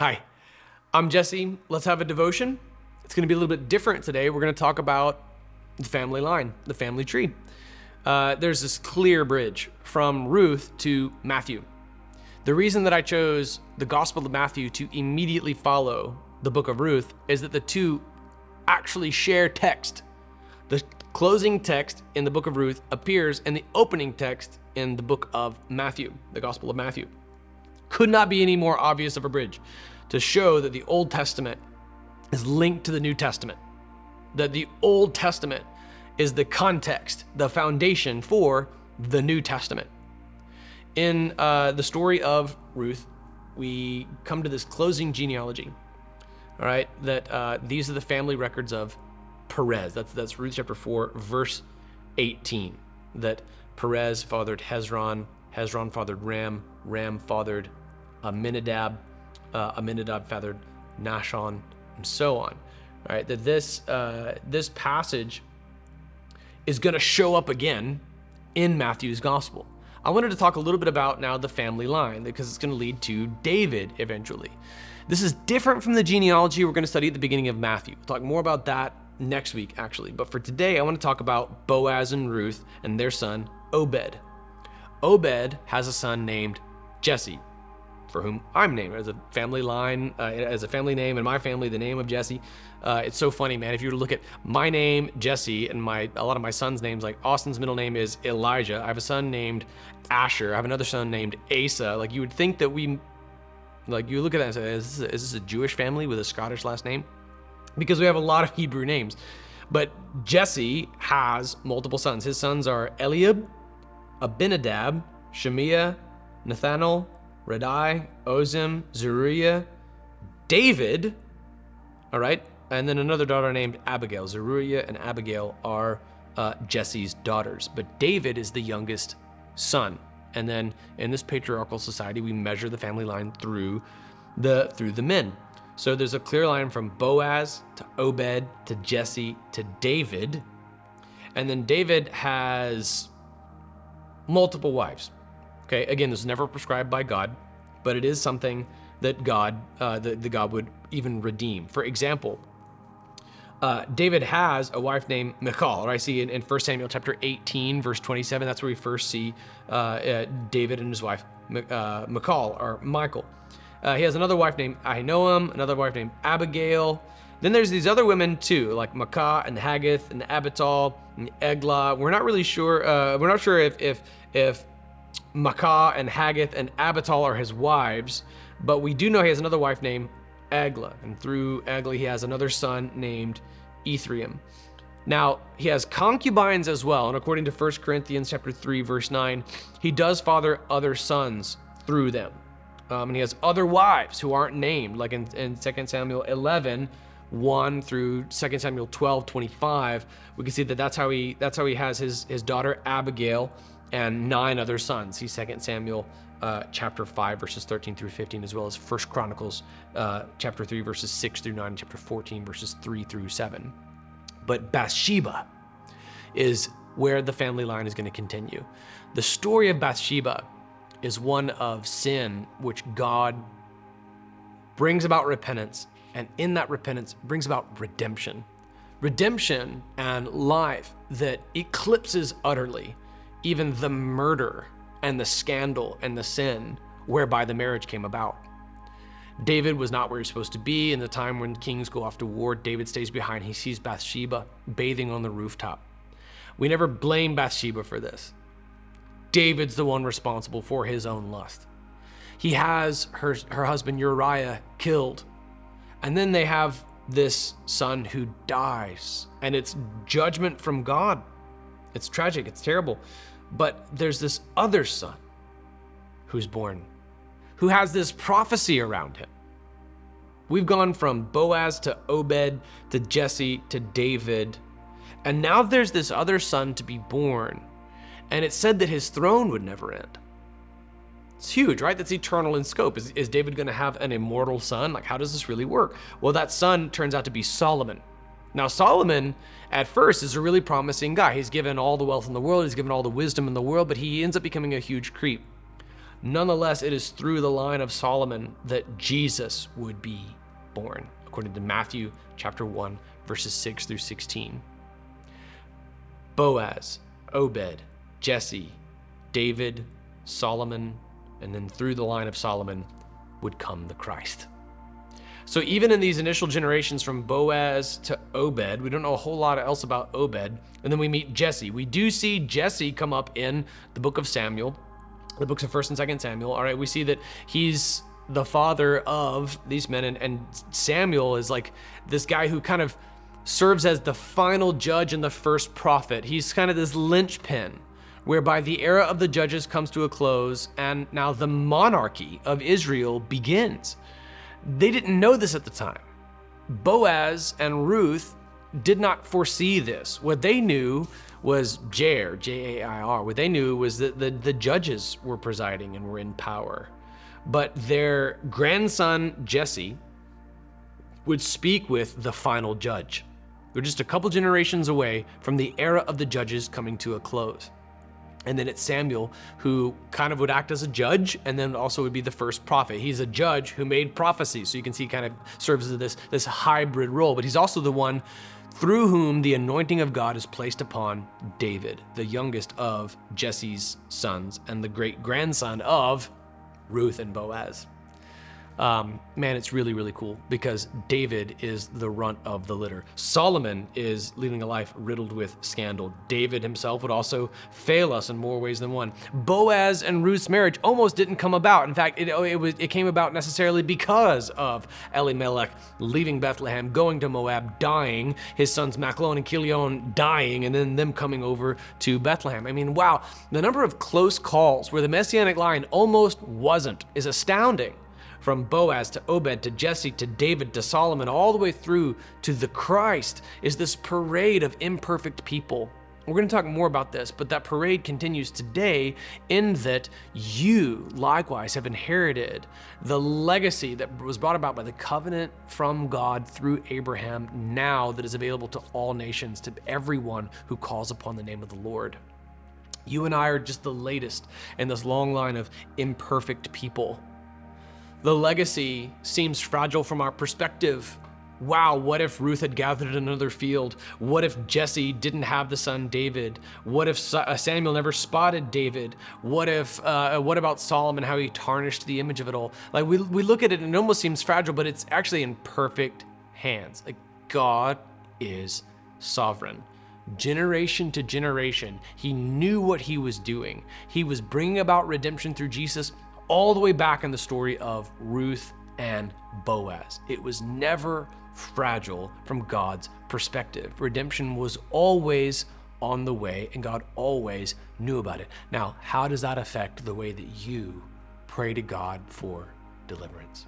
Hi, I'm Jesse. Let's have a devotion. It's going to be a little bit different today. We're going to talk about the family line, the family tree. Uh, there's this clear bridge from Ruth to Matthew. The reason that I chose the Gospel of Matthew to immediately follow the book of Ruth is that the two actually share text. The closing text in the book of Ruth appears in the opening text in the book of Matthew, the Gospel of Matthew. Could not be any more obvious of a bridge to show that the Old Testament is linked to the New Testament, that the Old Testament is the context, the foundation for the New Testament. In uh, the story of Ruth, we come to this closing genealogy. All right, that uh, these are the family records of Perez. That's that's Ruth chapter four, verse eighteen. That Perez fathered Hezron, Hezron fathered Ram, Ram fathered Amminadab, uh, Amminadab fathered Nahshon, and so on. All right, that this uh, this passage is going to show up again in Matthew's gospel. I wanted to talk a little bit about now the family line because it's going to lead to David eventually. This is different from the genealogy we're going to study at the beginning of Matthew. We'll talk more about that next week, actually. But for today, I want to talk about Boaz and Ruth and their son, Obed. Obed has a son named Jesse for whom I'm named as a family line, uh, as a family name in my family, the name of Jesse. Uh, it's so funny, man. If you were to look at my name, Jesse, and my a lot of my son's names, like Austin's middle name is Elijah. I have a son named Asher. I have another son named Asa. Like you would think that we, like you look at that and say, is this, a, is this a Jewish family with a Scottish last name? Because we have a lot of Hebrew names. But Jesse has multiple sons. His sons are Eliab, Abinadab, Shemiah, Nathanael, Raddai, Ozem, Zeruiah, David, all right, and then another daughter named Abigail. Zeruiah and Abigail are uh, Jesse's daughters, but David is the youngest son. And then in this patriarchal society, we measure the family line through the through the men. So there's a clear line from Boaz to Obed to Jesse to David. And then David has multiple wives. Okay, again, this is never prescribed by God, but it is something that God, uh, the, the God would even redeem. For example, uh, David has a wife named Michal. Right? I see in, in 1 Samuel chapter 18, verse 27, that's where we first see uh, uh David and his wife uh, Michal or Michael. Uh, he has another wife named Ahinoam, another wife named Abigail. Then there's these other women too, like Maacah and Haggith and Abital and Eglah. We're not really sure. we're not sure if if if Maacah and Haggith and Abital are his wives, but we do know he has another wife named Agla, and through Agla he has another son named Ithream. Now, he has concubines as well, and according to 1 Corinthians chapter 3 verse 9, he does father other sons through them. Um, and he has other wives who aren't named, like in, in 2 Samuel 11, 1 through 2 Samuel 12, 25. We can see that that's how he that's how he has his his daughter Abigail and nine other sons. See 2 Samuel uh, chapter 5, verses 13 through 15, as well as 1 Chronicles uh, chapter 3, verses 6 through 9, and chapter 14, verses 3 through 7. But Bathsheba is where the family line is going to continue. The story of Bathsheba is one of sin, which God brings about repentance, and in that repentance brings about redemption. Redemption and life that eclipses utterly even the murder and the scandal and the sin whereby the marriage came about. David was not where he's supposed to be. In the time when kings go off to war, David stays behind. He sees Bathsheba bathing on the rooftop. We never blame Bathsheba for this. David's the one responsible for his own lust. He has her, her husband Uriah killed. And then they have this son who dies. And it's judgment from God. It's tragic, it's terrible. But there's this other son who's born, who has this prophecy around him. We've gone from Boaz to Obed to Jesse to David, and now there's this other son to be born. And it said that his throne would never end. It's huge, right? That's eternal in scope. Is, is David going to have an immortal son? Like, how does this really work? Well, that son turns out to be Solomon. Now, Solomon at first is a really promising guy. He's given all the wealth in the world, he's given all the wisdom in the world, but he ends up becoming a huge creep. Nonetheless, it is through the line of Solomon that Jesus would be born, according to Matthew chapter 1, verses 6 through 16. Boaz, Obed, Jesse, David, Solomon, and then through the line of Solomon would come the Christ. So even in these initial generations from Boaz to Obed, we don't know a whole lot else about Obed. And then we meet Jesse. We do see Jesse come up in the book of Samuel, the books of 1st and 2nd Samuel. All right, we see that he's the father of these men and, and Samuel is like this guy who kind of serves as the final judge and the first prophet. He's kind of this linchpin whereby the era of the judges comes to a close and now the monarchy of Israel begins. They didn't know this at the time. Boaz and Ruth did not foresee this. What they knew was Jair, J A I R. What they knew was that the, the judges were presiding and were in power. But their grandson, Jesse, would speak with the final judge. They're just a couple generations away from the era of the judges coming to a close. And then it's Samuel who kind of would act as a judge and then also would be the first prophet. He's a judge who made prophecies. So you can see kind of serves as this, this hybrid role, but he's also the one through whom the anointing of God is placed upon David, the youngest of Jesse's sons and the great grandson of Ruth and Boaz um, man, it's really, really cool because David is the runt of the litter. Solomon is leading a life riddled with scandal. David himself would also fail us in more ways than one. Boaz and Ruth's marriage almost didn't come about. In fact, it, it, was, it came about necessarily because of Elimelech leaving Bethlehem, going to Moab, dying, his sons Machlon and Chilion dying, and then them coming over to Bethlehem. I mean, wow, the number of close calls where the messianic line almost wasn't is astounding from Boaz to Obed to Jesse to David to Solomon, all the way through to the Christ, is this parade of imperfect people. We're going to talk more about this, but that parade continues today in that you likewise have inherited the legacy that was brought about by the covenant from God through Abraham, now that is available to all nations, to everyone who calls upon the name of the Lord. You and I are just the latest in this long line of imperfect people the legacy seems fragile from our perspective. Wow, what if Ruth had gathered in another field? What if Jesse didn't have the son David? What if uh, Samuel never spotted David? What if, uh, what about Solomon, how he tarnished the image of it all? Like, we, we look at it and it almost seems fragile, but it's actually in perfect hands. Like, God is sovereign. Generation to generation, he knew what he was doing. He was bringing about redemption through Jesus all the way back in the story of Ruth and Boaz. It was never fragile from God's perspective. Redemption was always on the way, and God always knew about it. Now, how does that affect the way that you pray to God for deliverance?